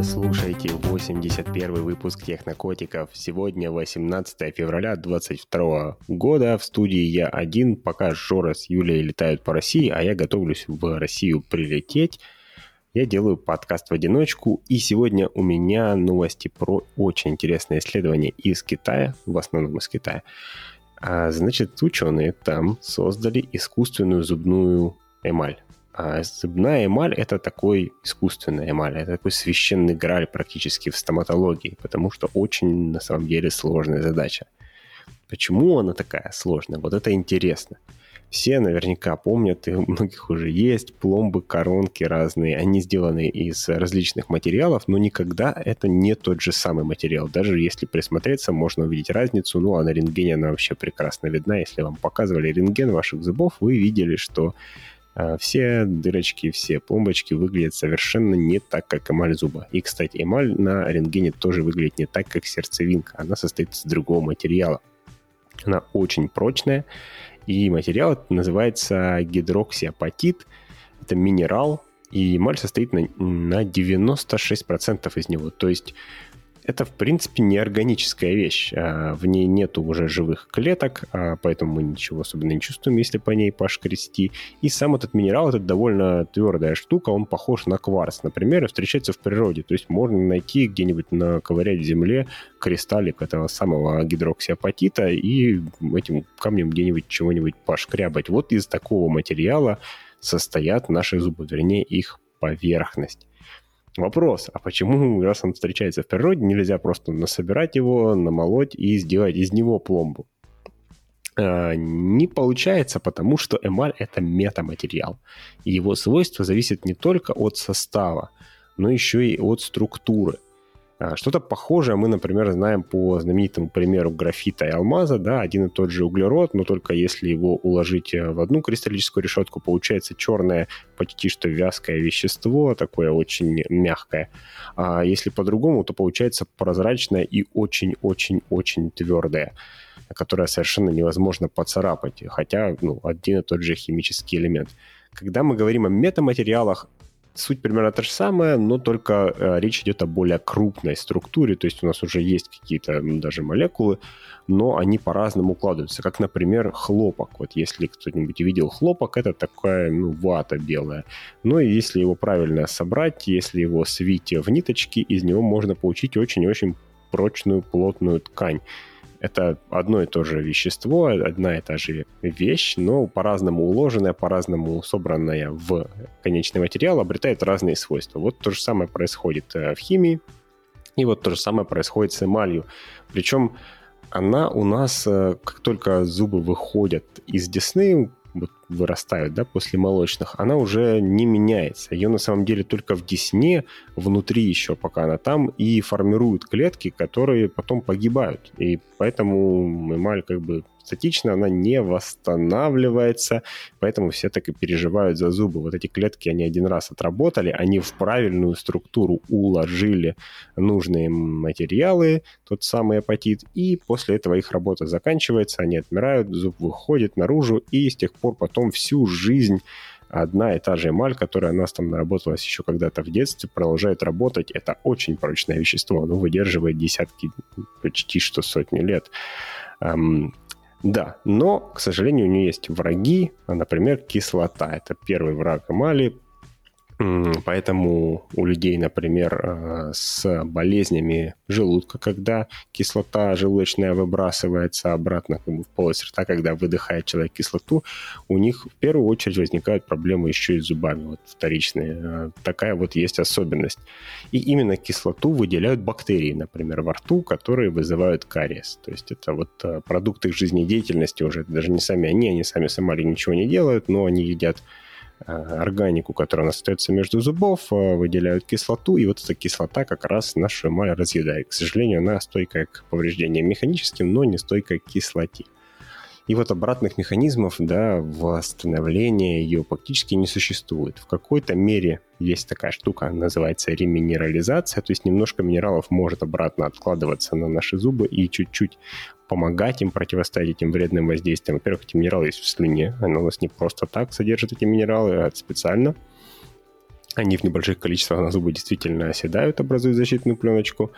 Вы слушаете 81 выпуск Технокотиков. Сегодня 18 февраля 2022 года. В студии я один, пока Жора с Юлей летают по России, а я готовлюсь в Россию прилететь. Я делаю подкаст в одиночку, и сегодня у меня новости про очень интересное исследование из Китая, в основном из Китая. А, значит, ученые там создали искусственную зубную эмаль. А зубная эмаль – это такой искусственная эмаль, это такой священный граль практически в стоматологии, потому что очень, на самом деле, сложная задача. Почему она такая сложная? Вот это интересно. Все наверняка помнят, и у многих уже есть пломбы, коронки разные. Они сделаны из различных материалов, но никогда это не тот же самый материал. Даже если присмотреться, можно увидеть разницу. Ну, а на рентгене она вообще прекрасно видна. Если вам показывали рентген ваших зубов, вы видели, что все дырочки, все пломбочки выглядят совершенно не так, как эмаль зуба. И, кстати, эмаль на рентгене тоже выглядит не так, как сердцевинка. Она состоит из другого материала. Она очень прочная, и материал называется гидроксиапатит. Это минерал, и эмаль состоит на, на 96% из него. То есть это, в принципе, неорганическая вещь. А, в ней нету уже живых клеток, а, поэтому мы ничего особенно не чувствуем, если по ней пошкрести. И сам этот минерал, это довольно твердая штука, он похож на кварц, например, и встречается в природе. То есть можно найти где-нибудь наковырять в земле кристаллик этого самого гидроксиапатита и этим камнем где-нибудь чего-нибудь пошкрябать. Вот из такого материала состоят наши зубы, вернее, их поверхность. Вопрос, а почему, раз он встречается в природе, нельзя просто насобирать его, намолоть и сделать из него пломбу? А, не получается, потому что эмаль – это метаматериал. И его свойства зависят не только от состава, но еще и от структуры – что-то похожее мы, например, знаем по знаменитому примеру графита и алмаза, да, один и тот же углерод, но только если его уложить э, в одну кристаллическую решетку, получается черное, почти что вязкое вещество, такое очень мягкое. А если по-другому, то получается прозрачное и очень-очень-очень твердое которое совершенно невозможно поцарапать, хотя ну, один и тот же химический элемент. Когда мы говорим о метаматериалах, суть примерно та же самая, но только э, речь идет о более крупной структуре, то есть у нас уже есть какие-то даже молекулы, но они по-разному укладываются, как, например, хлопок. Вот если кто-нибудь видел хлопок, это такая, ну, вата белая. Но если его правильно собрать, если его свить в ниточки, из него можно получить очень-очень прочную, плотную ткань это одно и то же вещество, одна и та же вещь, но по-разному уложенная, по-разному собранная в конечный материал обретает разные свойства. Вот то же самое происходит э, в химии, и вот то же самое происходит с эмалью. Причем она у нас, э, как только зубы выходят из десны, вот вырастают, да, после молочных, она уже не меняется. Ее на самом деле только в десне, внутри еще, пока она там, и формируют клетки, которые потом погибают. И поэтому эмаль как бы статично, она не восстанавливается, поэтому все так и переживают за зубы. Вот эти клетки, они один раз отработали, они в правильную структуру уложили нужные материалы, тот самый апатит, и после этого их работа заканчивается, они отмирают, зуб выходит наружу, и с тех пор потом всю жизнь одна и та же эмаль, которая у нас там наработалась еще когда-то в детстве, продолжает работать. Это очень прочное вещество, оно выдерживает десятки, почти что сотни лет. Да, но, к сожалению, у нее есть враги, например, кислота. Это первый враг эмали, Поэтому у людей, например, э, с болезнями желудка, когда кислота желудочная выбрасывается обратно в полость рта, когда выдыхает человек кислоту, у них в первую очередь возникают проблемы еще и с зубами, вот вторичные. Э, такая вот есть особенность. И именно кислоту выделяют бактерии, например, во рту, которые вызывают кариес. То есть это вот э, продукт их жизнедеятельности уже, даже не сами они, они сами сами ничего не делают, но они едят органику, которая у нас остается между зубов, э, выделяют кислоту, и вот эта кислота как раз нашу эмаль разъедает. К сожалению, она стойкая к повреждениям механическим, но не стойкая к кислоте. И вот обратных механизмов да, восстановления ее практически не существует. В какой-то мере есть такая штука, называется реминерализация, то есть немножко минералов может обратно откладываться на наши зубы и чуть-чуть помогать им противостоять этим вредным воздействиям. Во-первых, эти минералы есть в слюне, она у нас не просто так содержит эти минералы, а специально. Они в небольших количествах на зубы действительно оседают, образуют защитную пленочку.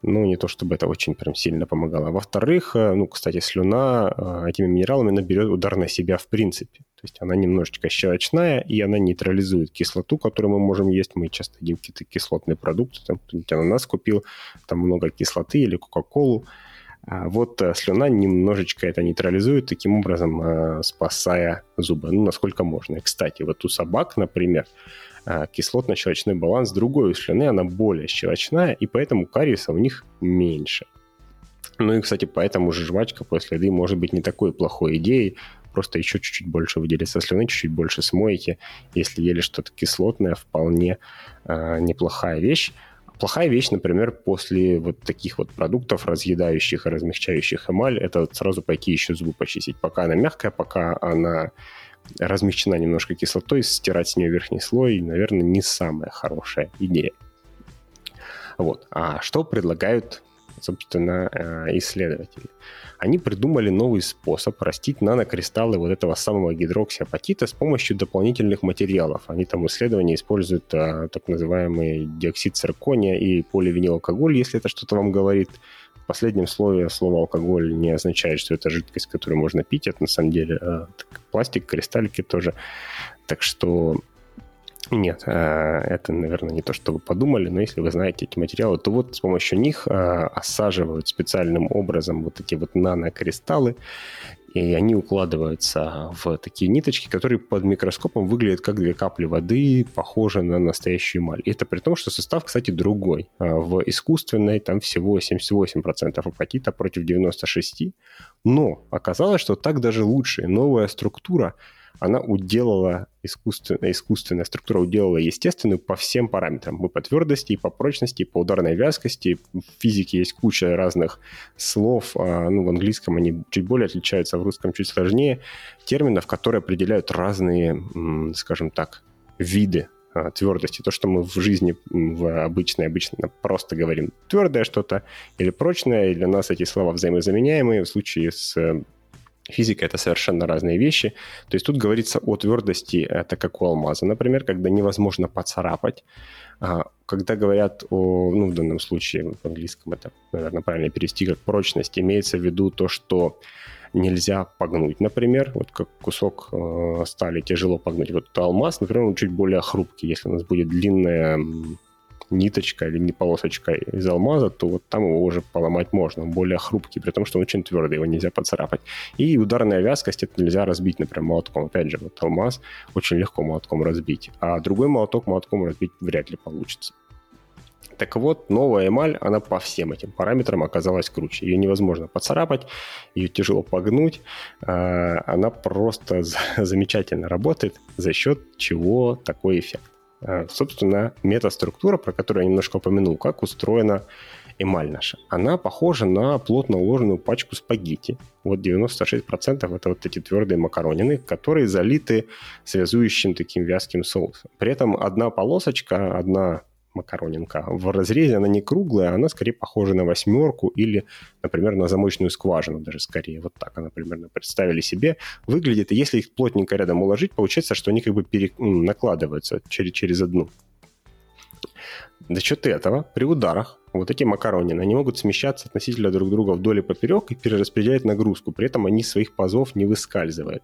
Ну, не то чтобы это очень прям сильно помогало. Во-вторых, э, ну, кстати, слюна э, этими минералами наберет удар на себя в принципе. То есть она немножечко щелочная, и она нейтрализует кислоту, которую мы можем есть. Мы часто едим какие-то кислотные продукты. Там кто-нибудь ананас купил, там много кислоты или кока-колу. А вот э, слюна немножечко это нейтрализует, таким образом спасая зубы, ну, насколько можно. И, кстати, вот у собак, например, а кислотно-щелочной баланс другой у слюны, она более щелочная, и поэтому кариеса у них меньше. Ну и, кстати, поэтому же жвачка после еды может быть не такой плохой идеей, просто еще чуть-чуть больше выделится слюны, чуть-чуть больше смоете. Если ели что-то кислотное, вполне э, неплохая вещь. Плохая вещь, например, после вот таких вот продуктов, разъедающих и размягчающих эмаль, это сразу пойти еще зубы почистить. Пока она мягкая, пока она размягчена немножко кислотой, стирать с нее верхний слой, наверное, не самая хорошая идея. Вот. А что предлагают, собственно, э, исследователи? Они придумали новый способ растить нанокристаллы вот этого самого гидроксиапатита с помощью дополнительных материалов. Они там в исследовании используют а, так называемый диоксид циркония и поливинилалкоголь, если это что-то вам говорит. В последнем слове слово алкоголь не означает, что это жидкость, которую можно пить. Это на самом деле а, пластик, кристаллики тоже. Так что нет, а, это, наверное, не то, что вы подумали, но если вы знаете эти материалы, то вот с помощью них а, осаживают специальным образом вот эти вот нанокристаллы, и они укладываются в такие ниточки, которые под микроскопом выглядят как две капли воды, похожи на настоящую эмаль. И это при том, что состав, кстати, другой. А, в искусственной там всего 78% апатита против 96%. Но оказалось, что так даже лучше. Новая структура – она уделала искусственная, искусственная структура уделала естественную по всем параметрам. И по твердости, и по прочности, и по ударной вязкости. В физике есть куча разных слов. А, ну, в английском они чуть более отличаются, в русском чуть сложнее. Терминов, которые определяют разные, скажем так, виды а, твердости. То, что мы в жизни в обычной, обычно просто говорим твердое что-то или прочное, и для нас эти слова взаимозаменяемые. В случае с Физика — это совершенно разные вещи. То есть тут говорится о твердости, это как у алмаза, например, когда невозможно поцарапать. А, когда говорят о, ну, в данном случае в английском это, наверное, правильно перевести как прочность, имеется в виду то, что нельзя погнуть, например, вот как кусок э, стали тяжело погнуть. Вот алмаз, например, он чуть более хрупкий. Если у нас будет длинная ниточка или не полосочка из алмаза, то вот там его уже поломать можно. Он более хрупкий, при том, что он очень твердый, его нельзя поцарапать. И ударная вязкость это нельзя разбить, например, молотком. Опять же, вот алмаз очень легко молотком разбить, а другой молоток молотком разбить вряд ли получится. Так вот, новая эмаль, она по всем этим параметрам оказалась круче. Ее невозможно поцарапать, ее тяжело погнуть. А, она просто замечательно работает, за счет чего такой эффект. Э, собственно, метаструктура, про которую я немножко упомянул, как устроена эмаль наша. Она похожа на плотно уложенную пачку спагетти. Вот 96% это вот эти твердые макаронины, которые залиты связующим таким вязким соусом. При этом одна полосочка, одна макаронинка. В разрезе она не круглая, она скорее похожа на восьмерку или, например, на замочную скважину даже скорее. Вот так она примерно представили себе. Выглядит, и если их плотненько рядом уложить, получается, что они как бы накладываются через, через одну. За счет этого при ударах вот эти макаронины, они могут смещаться относительно друг друга вдоль и поперек и перераспределять нагрузку. При этом они своих пазов не выскальзывают.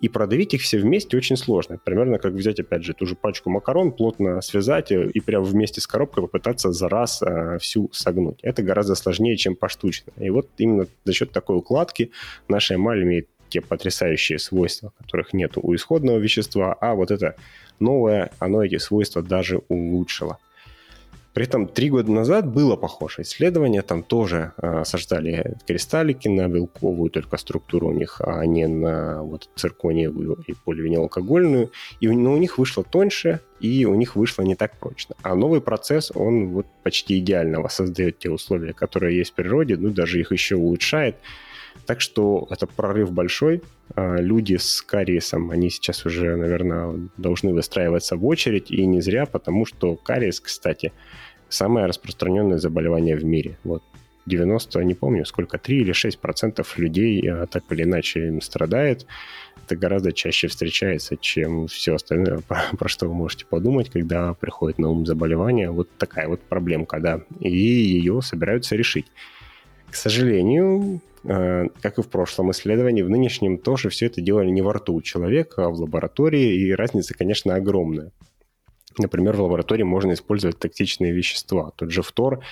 И продавить их все вместе очень сложно. Примерно как взять, опять же, ту же пачку макарон, плотно связать и прямо вместе с коробкой попытаться за раз э, всю согнуть. Это гораздо сложнее, чем поштучно. И вот именно за счет такой укладки наша эмаль имеет те потрясающие свойства, которых нет у исходного вещества, а вот это новое, оно эти свойства даже улучшило. При этом три года назад было похожее исследование, там тоже э, осаждали кристаллики на белковую только структуру у них, а не на вот циркониевую и поливинилалкогольную, и но у них вышло тоньше, и у них вышло не так прочно. А новый процесс, он вот почти идеально воссоздает те условия, которые есть в природе, ну даже их еще улучшает, так что это прорыв большой. А, люди с кариесом, они сейчас уже, наверное, должны выстраиваться в очередь, и не зря, потому что кариес, кстати, самое распространенное заболевание в мире. Вот 90, не помню, сколько, 3 или 6 процентов людей а, так или иначе им страдает. Это гораздо чаще встречается, чем все остальное, про, про что вы можете подумать, когда приходит на ум заболевание. Вот такая вот проблемка, да. И ее собираются решить. К сожалению, как и в прошлом исследовании, в нынешнем тоже все это делали не во рту человека, а в лаборатории, и разница, конечно, огромная. Например, в лаборатории можно использовать токсичные вещества. Тот же фтор,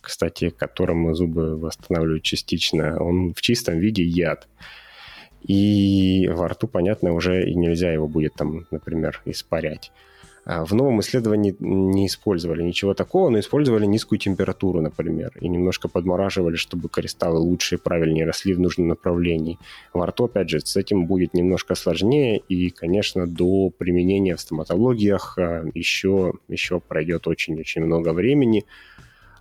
кстати, которым зубы восстанавливают частично, он в чистом виде яд. И во рту, понятно, уже и нельзя его будет там, например, испарять. А в новом исследовании не использовали ничего такого, но использовали низкую температуру, например, и немножко подмораживали, чтобы кристаллы лучше и правильнее росли в нужном направлении. Во рту, опять же, с этим будет немножко сложнее, и, конечно, до применения в стоматологиях еще, а, еще пройдет очень-очень много времени.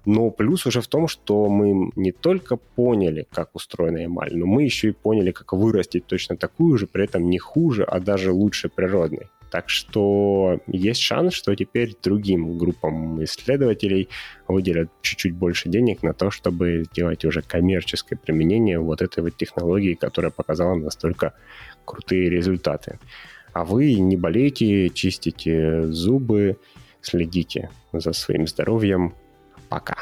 Но плюс уже в том, что мы не только поняли, как устроена эмаль, но мы еще и поняли, как вырастить точно такую же, при этом не хуже, а даже лучше природной. Так что есть шанс, что теперь другим группам исследователей выделят чуть-чуть больше денег на то, чтобы сделать уже коммерческое применение вот этой вот технологии, которая показала настолько крутые результаты. А вы не болейте, чистите зубы, следите за своим здоровьем. Пока.